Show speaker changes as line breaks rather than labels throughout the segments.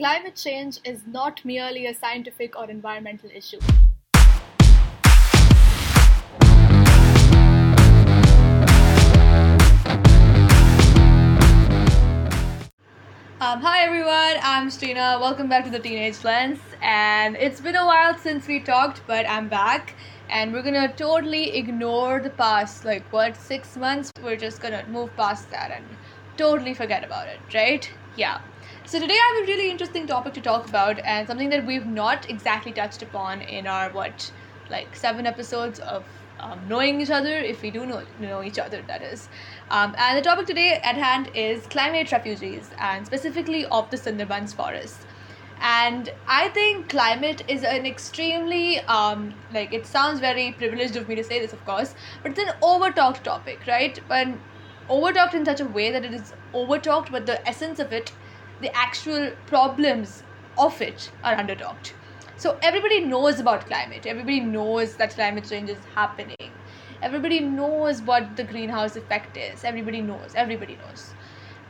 climate change is not merely a scientific or environmental issue. Um, hi everyone, I'm Strina. Welcome back to the Teenage Lens. And it's been a while since we talked, but I'm back. And we're gonna totally ignore the past, like what, six months? We're just gonna move past that and totally forget about it, right? Yeah. So today I have a really interesting topic to talk about and something that we've not exactly touched upon in our what, like seven episodes of um, knowing each other, if we do know, know each other, that is. Um, and the topic today at hand is climate refugees, and specifically of the Sundarbans forest. And I think climate is an extremely, um, like, it sounds very privileged of me to say this, of course, but it's an overtalked topic, right? But overtalked in such a way that it is overtalked, but the essence of it, the actual problems of it, are undertalked. So everybody knows about climate. Everybody knows that climate change is happening. Everybody knows what the greenhouse effect is. Everybody knows. Everybody knows.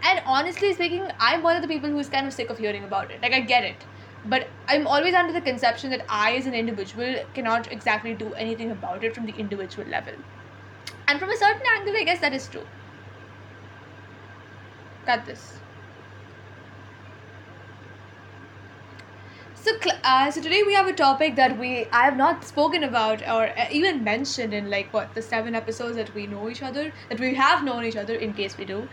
And honestly speaking, I'm one of the people who's kind of sick of hearing about it. Like I get it. But I'm always under the conception that I as an individual cannot exactly do anything about it from the individual level. And from a certain angle, I guess that is true. Cut this. So, uh, so today we have a topic that we I have not spoken about or uh, even mentioned in like what the seven episodes that we know each other that we have known each other in case we do,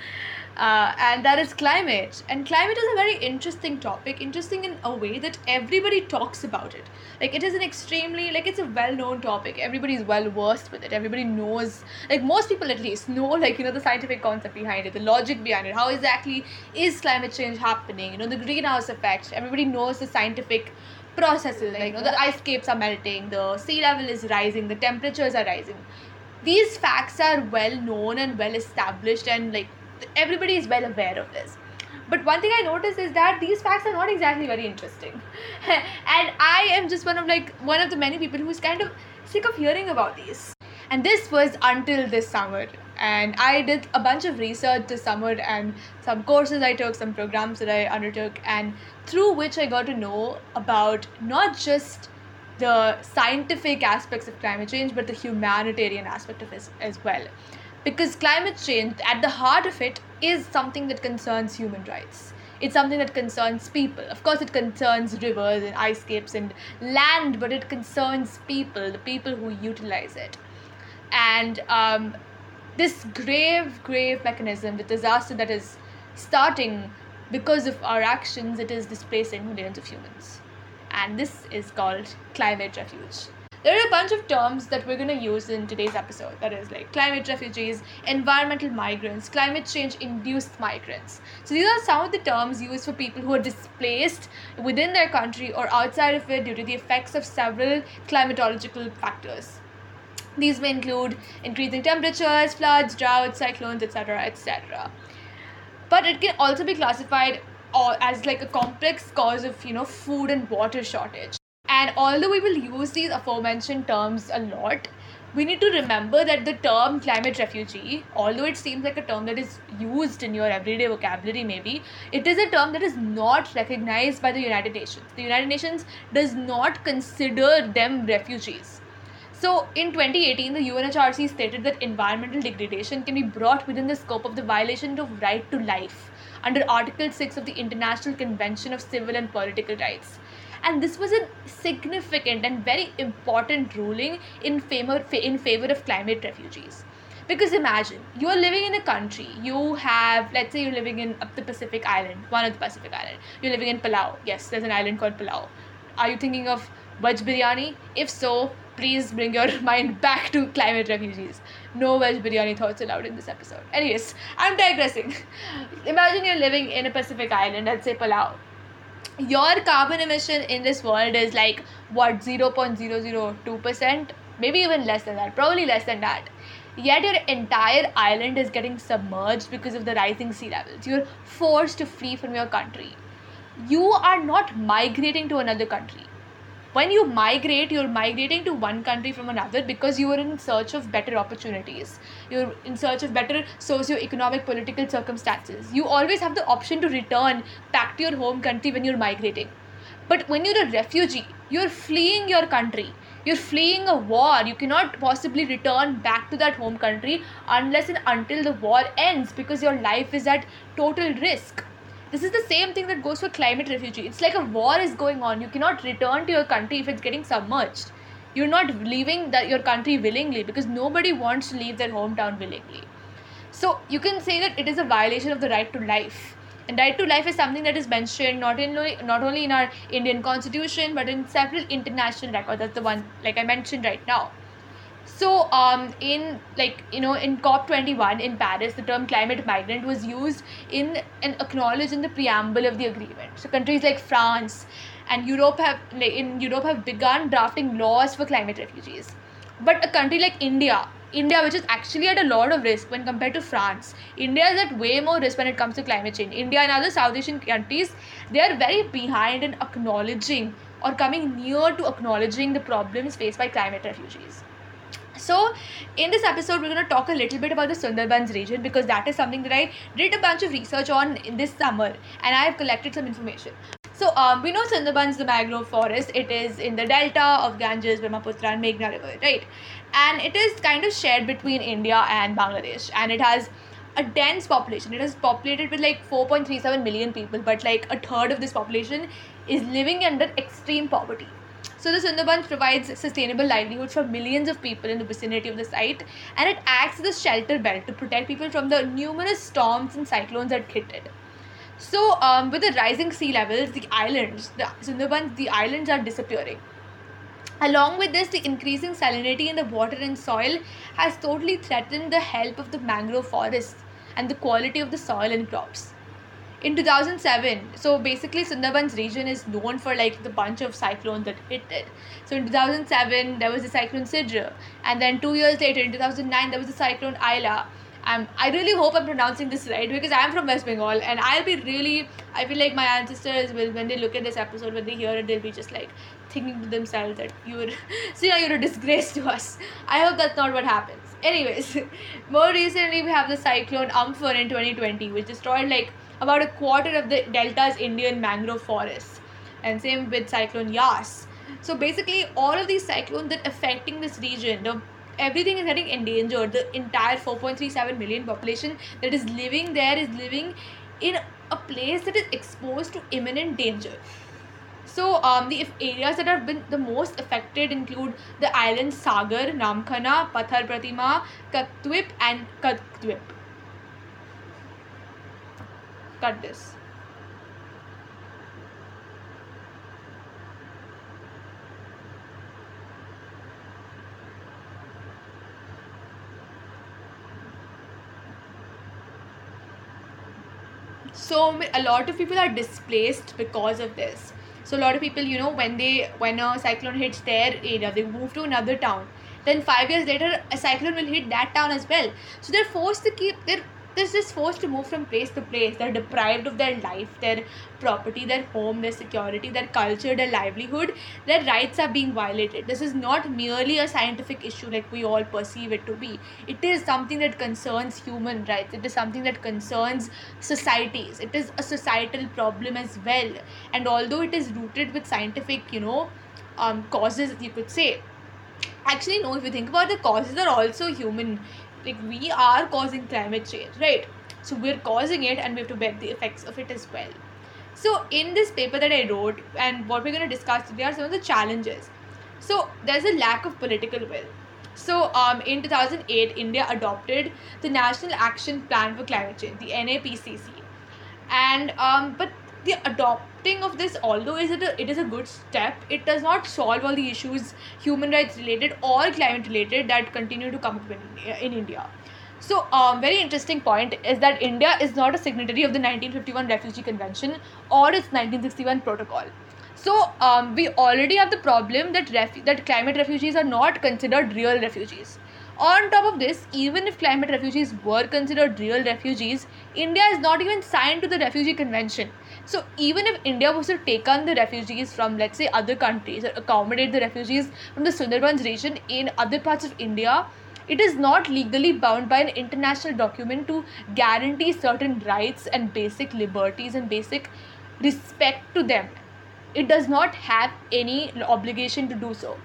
uh, and that is climate. And climate is a very interesting topic, interesting in a way that everybody talks about it. Like it is an extremely like it's a well-known topic. Everybody is well versed with it. Everybody knows like most people at least know like you know the scientific concept behind it, the logic behind it. How exactly is climate change happening? You know the greenhouse effect. Everybody knows the scientific processes like you know the ice caps are melting the sea level is rising the temperatures are rising these facts are well known and well established and like everybody is well aware of this. But one thing i noticed is that these facts are not exactly very interesting. And i am just one of like one of the many people who's kind of sick of hearing about these. And this was until this summer. And i did a bunch of research this summer and some courses i took some programs that i undertook and through which i got to know about not just the scientific aspects of climate change but the humanitarian aspect of it as well because climate change at the heart of it is something that concerns human rights. It's something that concerns people. Of course it concerns rivers and ice caps and land but it concerns people the people who utilize it. And um, this grave grave mechanism the disaster that is starting because of our actions it is displacing millions of humans. And this is called climate refuge there are a bunch of terms that we're going to use in today's episode. That is like climate refugees environmental migrants climate change induced migrants. So these are some of the terms used for people who are displaced within their country or outside of it due to the effects of several climatological factors. These may include increasing temperatures floods droughts cyclones etc etc but it can also be classified as like a complex cause of you know food and water shortage and although we will use these aforementioned terms a lot, we need to remember that the term climate refugee, although it seems like a term that is used in your everyday vocabulary, maybe, it is a term that is not recognized by the United Nations. The United Nations does not consider them refugees. So, in 2018, the UNHRC stated that environmental degradation can be brought within the scope of the violation of right to life under Article 6 of the International Convention of Civil and Political Rights and this was a significant and very important ruling in favor in favor of climate refugees. Because imagine you're living in a country you have let's say you're living in the pacific island one of the pacific island. You're living in palau. Yes there's an island called palau. Are you thinking of veg biryani? If so please bring your mind back to climate refugees. No veg biryani thoughts allowed in this episode. Anyways i'm digressing. Imagine you're living in a pacific island let's say palau your carbon emission in this world is like what 0.002% maybe even less than that probably less than that. Yet your entire island is getting submerged because of the rising sea levels. You're forced to flee from your country. You are not migrating to another country when you migrate you're migrating to one country from another because you are in search of better opportunities. You're in search of better socio-economic political circumstances. You always have the option to return back to your home country when you're migrating. But when you're a refugee you're fleeing your country. You're fleeing a war. You cannot possibly return back to that home country unless and until the war ends because your life is at total risk this is the same thing that goes for climate refugee. It's like a war is going on. You cannot return to your country if it's getting submerged. You're not leaving that your country willingly because nobody wants to leave their hometown willingly. So you can say that it is a violation of the right to life. And right to life is something that is mentioned not in not only in our Indian constitution but in several international records. That's the one like I mentioned right now. So, um, in like you know, in COP21 in Paris, the term climate migrant was used in and acknowledged in the preamble of the agreement. So, countries like France and Europe have in Europe have begun drafting laws for climate refugees. But a country like India, India, which is actually at a lot of risk when compared to France, India is at way more risk when it comes to climate change. India and other South Asian countries, they are very behind in acknowledging or coming near to acknowledging the problems faced by climate refugees. So, in this episode, we're going to talk a little bit about the Sundarbans region because that is something that I did a bunch of research on this summer and I have collected some information. So, um, we know Sundarbans, is the mangrove forest, it is in the delta of Ganges, Brahmaputra, and Meghna river, right? And it is kind of shared between India and Bangladesh, and it has a dense population. It is populated with like 4.37 million people, but like a third of this population is living under extreme poverty so the Sundarbans provides sustainable livelihoods for millions of people in the vicinity of the site and it acts as a shelter belt to protect people from the numerous storms and cyclones that hit it. So um, with the rising sea levels, the islands, the Sundarbans, the islands are disappearing. Along with this, the increasing salinity in the water and soil has totally threatened the health of the mangrove forests and the quality of the soil and crops in 2007 so basically sundarbans region is known for like the bunch of cyclones that hit it so in 2007 there was the cyclone sidra and then two years later in 2009 there was the cyclone Aila um, I really hope I'm pronouncing this right because I'm from West Bengal and I'll be really I feel like my ancestors will when they look at this episode when they hear it they'll be just like thinking to themselves that you're so yeah you're a disgrace to us. I hope that's not what happens. Anyways, more recently we have the cyclone Amphan in 2020 which destroyed like about a quarter of the delta's Indian mangrove forests. And same with cyclone Yas. So basically, all of these cyclones that are affecting this region, the everything is getting endangered. The entire 4.37 million population that is living there is living in a place that is exposed to imminent danger. So um, the areas that have been the most affected include the islands Sagar, Namkhana, Pathar Pratima, Kakdwip and Kadkdwip cut this. So a lot of people are displaced because of this. So a lot of people you know when they when a cyclone hits their area they move to another town. Then five years later a cyclone will hit that town as well. So they're forced to keep their they're just forced to move from place to place. They're deprived of their life their property their home their security their culture their livelihood. Their rights are being violated. This is not merely a scientific issue like we all perceive it to be. It is something that concerns human rights. It is something that concerns societies. It is a societal problem as well. And although it is rooted with scientific you know um, causes you could say actually no if you think about the causes are also human like we are causing climate change right? So we're causing it and we have to bear the effects of it as well. So in this paper that i wrote and what we're going to discuss today are some of the challenges. So there's a lack of political will. So um, in 2008 india adopted the national action plan for climate change the napcc and um, but the of this although is it a, it is a good step it does not solve all the issues human rights related or climate related that continue to come up in, in india. So um, very interesting point is that india is not a signatory of the 1951 refugee convention or its 1961 protocol. So um, we already have the problem that ref- that climate refugees are not considered real refugees on top of this, even if climate refugees were considered real refugees, India is not even signed to the Refugee Convention. So even if India was to take on the refugees from let's say other countries or accommodate the refugees from the Sundarbans region in other parts of India, it is not legally bound by an international document to guarantee certain rights and basic liberties and basic respect to them. It does not have any obligation to do so.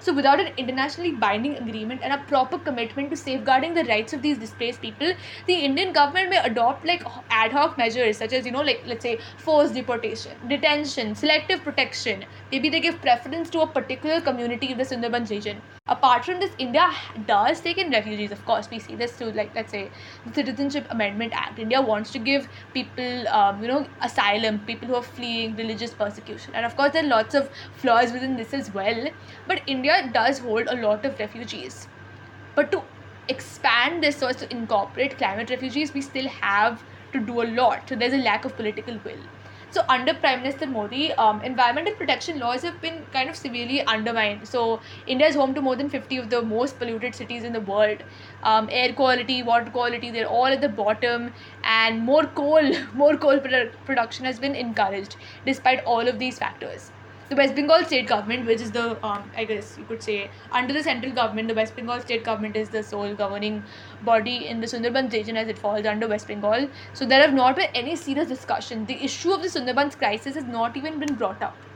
So, without an internationally binding agreement and a proper commitment to safeguarding the rights of these displaced people, the Indian government may adopt like ad hoc measures such as, you know, like let's say forced deportation, detention, selective protection. Maybe they give preference to a particular community in the Sundarbans region. Apart from this, India does take in refugees, of course. We see this through, like, let's say, the Citizenship Amendment Act. India wants to give people, um, you know, asylum, people who are fleeing religious persecution. And of course, there are lots of flaws within this as well. But India does hold a lot of refugees. But to expand this so as to incorporate climate refugees, we still have to do a lot. So there's a lack of political will. So under Prime Minister Modi, um, environmental protection laws have been kind of severely undermined. So India is home to more than 50 of the most polluted cities in the world. Um, air quality, water quality, they're all at the bottom. And more coal, more coal produ- production has been encouraged despite all of these factors the West Bengal state government, which is the, um, I guess you could say, under the central government, the West Bengal state government is the sole governing body in the Sundarbans region as it falls under West Bengal. So there have not been any serious discussion. The issue of the Sundarbans crisis has not even been brought up.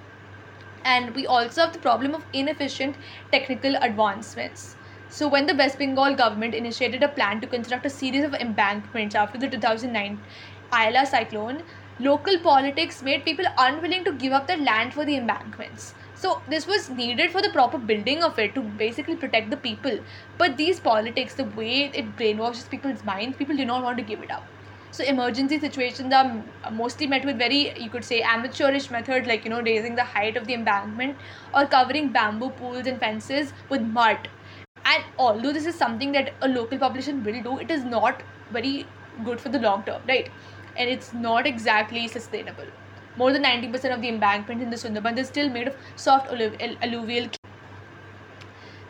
And we also have the problem of inefficient technical advancements. So when the West Bengal government initiated a plan to construct a series of embankments after the 2009 Aila cyclone, local politics made people unwilling to give up their land for the embankments. So this was needed for the proper building of it to basically protect the people. But these politics, the way it brainwashes people's minds, people do not want to give it up. So emergency situations are mostly met with very, you could say, amateurish method like you know raising the height of the embankment or covering bamboo pools and fences with mud. And although this is something that a local population will do, it is not very good for the long term, right? And it's not exactly sustainable. More than 90% of the embankment in the Sundarbans is still made of soft alluvial.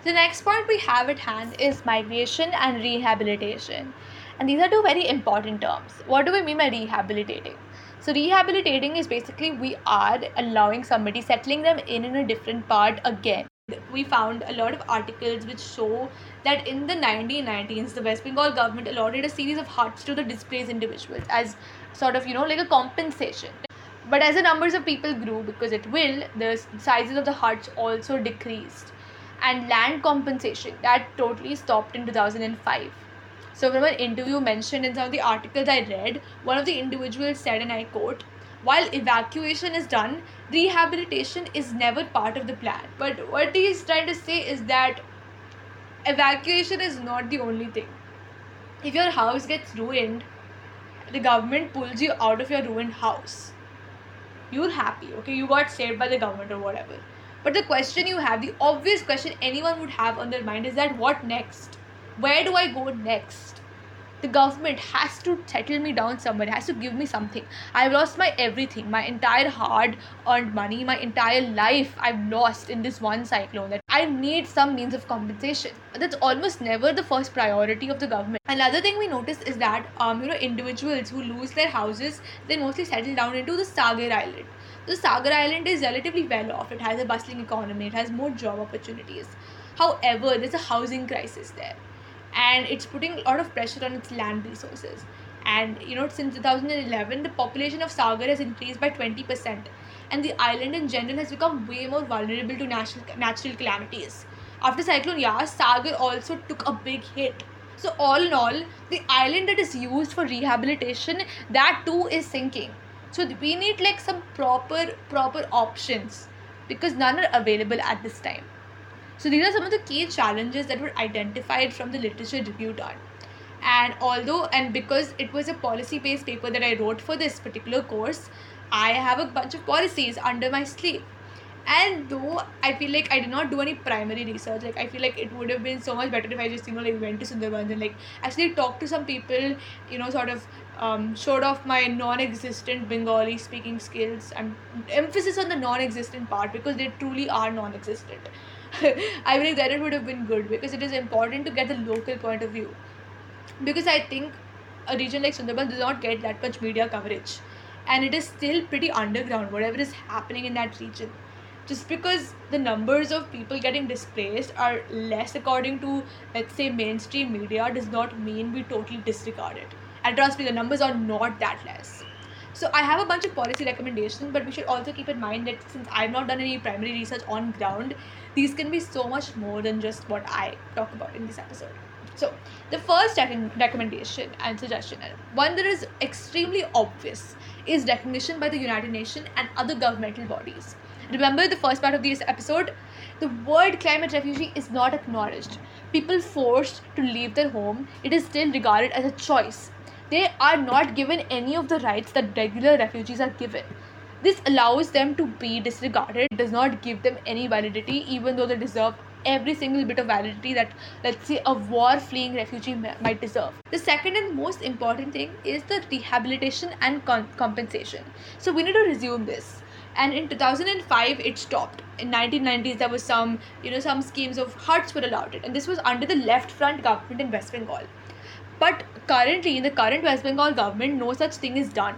The next point we have at hand is migration and rehabilitation. And these are two very important terms. What do we mean by rehabilitating? So, rehabilitating is basically we are allowing somebody, settling them in in a different part again we found a lot of articles which show that in the 1990s the west bengal government allotted a series of huts to the displaced individuals as sort of you know like a compensation. But as the numbers of people grew because it will the sizes of the huts also decreased. And land compensation that totally stopped in 2005 so from an interview mentioned in some of the articles i read one of the individuals said and i quote while evacuation is done, rehabilitation is never part of the plan. But what he is trying to say is that evacuation is not the only thing. If your house gets ruined, the government pulls you out of your ruined house. You're happy, okay? You got saved by the government or whatever. But the question you have, the obvious question anyone would have on their mind is that what next? Where do I go next? The government has to settle me down somewhere has to give me something. I've lost my everything my entire hard earned money my entire life i've lost in this one cyclone that i need some means of compensation. That's almost never the first priority of the government. Another thing we notice is that um, you know individuals who lose their houses they mostly settle down into the sagar island. The sagar island is relatively well off. It has a bustling economy. It has more job opportunities. However there's a housing crisis there and it's putting a lot of pressure on its land resources. And you know since 2011 the population of sagar has increased by 20% and the island in general has become way more vulnerable to natural natural calamities. After cyclone yas sagar also took a big hit. So all in all the island that is used for rehabilitation that too is sinking. So we need like some proper proper options because none are available at this time so these are some of the key challenges that were identified from the literature review done. And although, and because it was a policy based paper that I wrote for this particular course, I have a bunch of policies under my sleeve. And though I feel like I did not do any primary research, like I feel like it would have been so much better if I just, you know, like went to Sundarbans and like actually talked to some people, you know, sort of um, showed off my non-existent Bengali speaking skills and emphasis on the non-existent part because they truly are non-existent. I believe that it would have been good because it is important to get the local point of view. Because I think a region like Sundarban does not get that much media coverage. and it is still pretty underground, whatever is happening in that region. Just because the numbers of people getting displaced are less according to, let's say, mainstream media, does not mean we totally disregard it. And trust me, the numbers are not that less. So I have a bunch of policy recommendations, but we should also keep in mind that since I've not done any primary research on ground, these can be so much more than just what I talk about in this episode. So the first rec- recommendation and suggestion, one that is extremely obvious, is recognition by the United Nations and other governmental bodies. Remember the first part of this episode? The word climate refugee is not acknowledged. People forced to leave their home, it is still regarded as a choice they are not given any of the rights that regular refugees are given. This allows them to be disregarded, does not give them any validity, even though they deserve every single bit of validity that, let's say, a war fleeing refugee might deserve. The second and most important thing is the rehabilitation and con- compensation. So, we need to resume this and in 2005 it stopped in 1990s there was some you know some schemes of huts were allowed it and this was under the left front government in west bengal but currently, in the current West Bengal government, no such thing is done.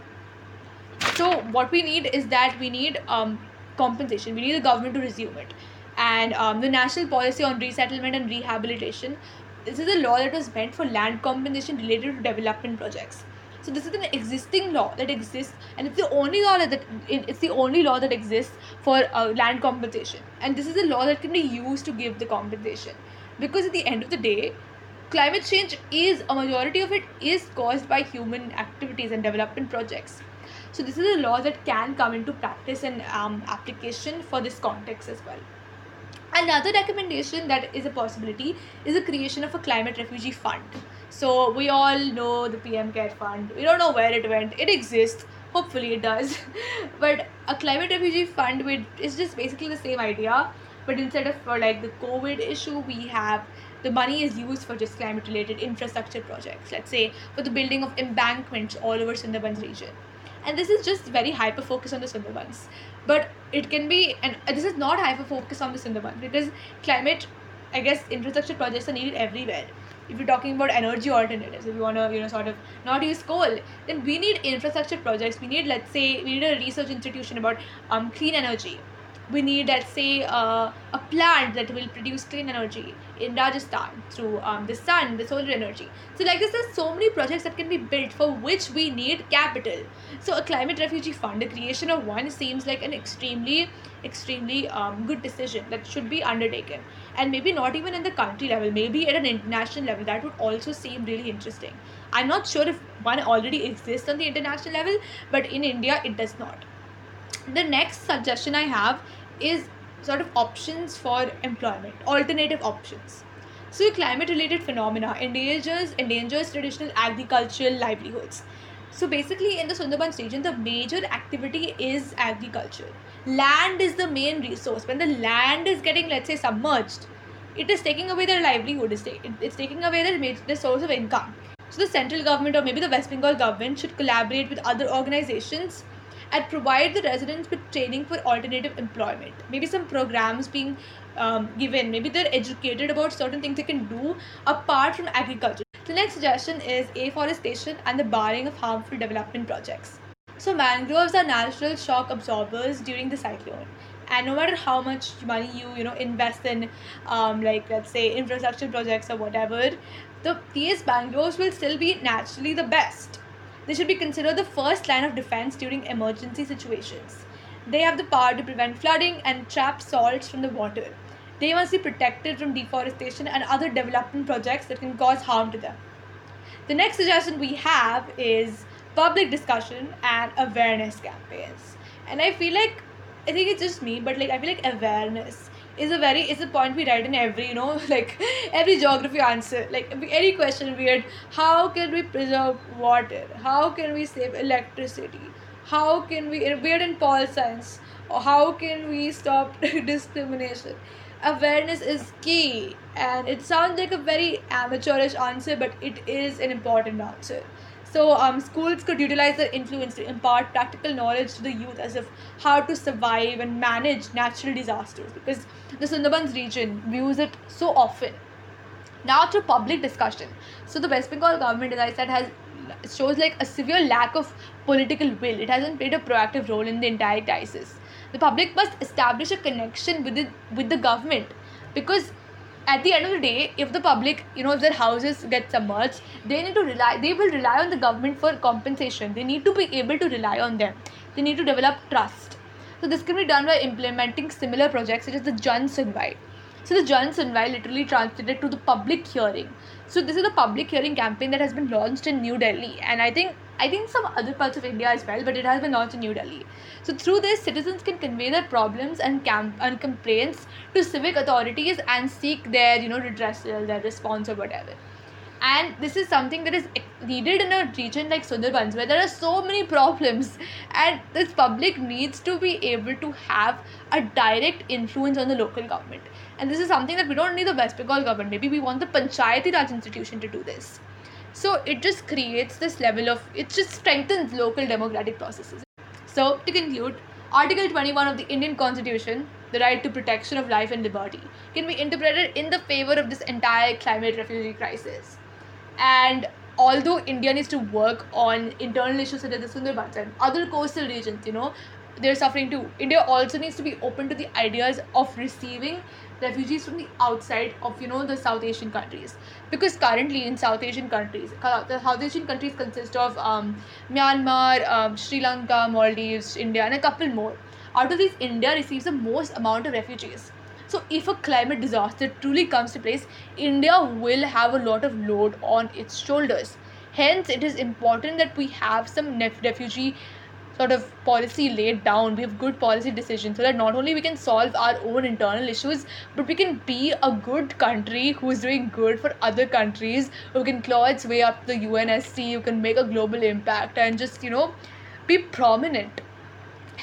So, what we need is that we need um, compensation. We need the government to resume it. And um, the National Policy on Resettlement and Rehabilitation. This is a law that was meant for land compensation related to development projects. So this is an existing law that exists, and it's the only law that it's the only law that exists for uh, land compensation. And this is a law that can be used to give the compensation, because at the end of the day, climate change is a majority of it is caused by human activities and development projects. So this is a law that can come into practice and um, application for this context as well. Another recommendation that is a possibility is the creation of a climate refugee fund. So we all know the pm care fund. We don't know where it went. It exists. Hopefully it does. But a climate refugee fund which is just basically the same idea but instead of for like the covid issue we have the money is used for just climate related infrastructure projects, let's say for the building of embankments all over Sundarbans region. And this is just very hyper focused on the Sundarbans. But it can be, and this is not hyper focused on the Sundarbans because climate, I guess, infrastructure projects are needed everywhere. If you're talking about energy alternatives, if you want to, you know, sort of not use coal, then we need infrastructure projects. We need, let's say, we need a research institution about um, clean energy we need let's say uh, a plant that will produce clean energy in Rajasthan through um, the sun, the solar energy. So like this, there's so many projects that can be built for which we need capital. So a climate refugee fund, the creation of one seems like an extremely, extremely um, good decision that should be undertaken. And maybe not even in the country level, maybe at an international level, that would also seem really interesting. I'm not sure if one already exists on the international level, but in India it does not the next suggestion I have is sort of options for employment, alternative options. So climate related phenomena endangers endangers traditional agricultural livelihoods. So basically in the Sundarbans region the major activity is agriculture. Land is the main resource. When the land is getting let's say submerged, it is taking away their livelihood, it's taking away their, major, their source of income. So the central government or maybe the West Bengal government should collaborate with other organizations and provide the residents with training for alternative employment. Maybe some programs being um, given, maybe they're educated about certain things they can do apart from agriculture. The next suggestion is afforestation and the barring of harmful development projects. So, mangroves are natural shock absorbers during the cyclone and no matter how much money you you know invest in um, like let's say infrastructure projects or whatever the these mangroves will still be naturally the best they should be considered the first line of defense during emergency situations. They have the power to prevent flooding and trap salts from the water. They must be protected from deforestation and other development projects that can cause harm to them. The next suggestion we have is public discussion and awareness campaigns. And I feel like I think it's just me, but like I feel like awareness is a very is a point we write in every you know like every geography answer. Like any question weird how can we preserve water? How can we save electricity? How can we weird in pol science. Or how can we stop discrimination? Awareness is key. And it sounds like a very amateurish answer but it is an important answer so um, schools could utilize their influence to impart practical knowledge to the youth as of how to survive and manage natural disasters because the Sundarbans region views it so often. Now through public discussion, so the West Bengal government, as I said, has shows like a severe lack of political will. It hasn't played a proactive role in the entire crisis. The public must establish a connection with the, with the government because at the end of the day, if the public, you know, if their houses get submerged, they need to rely, they will rely on the government for compensation. They need to be able to rely on them. They need to develop trust. So this can be done by implementing similar projects such as the Jan Sunwai. So the Jan Sunwai literally translated to the public hearing. So this is a public hearing campaign that has been launched in New Delhi, and I think I think some other parts of India as well, but it has been launched in New Delhi. So through this, citizens can convey their problems and camp and complaints to civic authorities and seek their you know redressal, uh, their response or whatever. And this is something that is needed in a region like Sundarbans where there are so many problems, and this public needs to be able to have a direct influence on the local government. And this is something that we don't need the West Bengal government. Maybe we want the Panchayati Raj institution to do this. So it just creates this level of, it just strengthens local democratic processes. So to conclude, Article 21 of the Indian Constitution, the right to protection of life and liberty, can be interpreted in the favor of this entire climate refugee crisis. And although India needs to work on internal issues such as the Sundarbans and other coastal regions, you know, they're suffering too. India also needs to be open to the ideas of receiving refugees from the outside of you know the South Asian countries because currently in South Asian countries, the South Asian countries consist of um, Myanmar, um, Sri Lanka, Maldives, India, and a couple more. Out of these, India receives the most amount of refugees. So, if a climate disaster truly comes to place, India will have a lot of load on its shoulders. Hence, it is important that we have some refugee sort of policy laid down we have good policy decisions so that not only we can solve our own internal issues but we can be a good country who is doing good for other countries who can claw its way up to the UNSC who can make a global impact and just you know be prominent.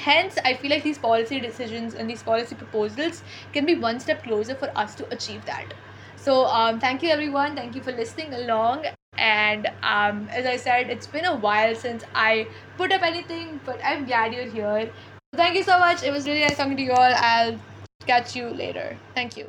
Hence i feel like these policy decisions and these policy proposals can be one step closer for us to achieve that. So um, thank you everyone. Thank you for listening along and um, as I said, it's been a while since I put up anything, but I'm glad you're here. Thank you so much. It was really nice talking to you all. I'll catch you later. Thank you.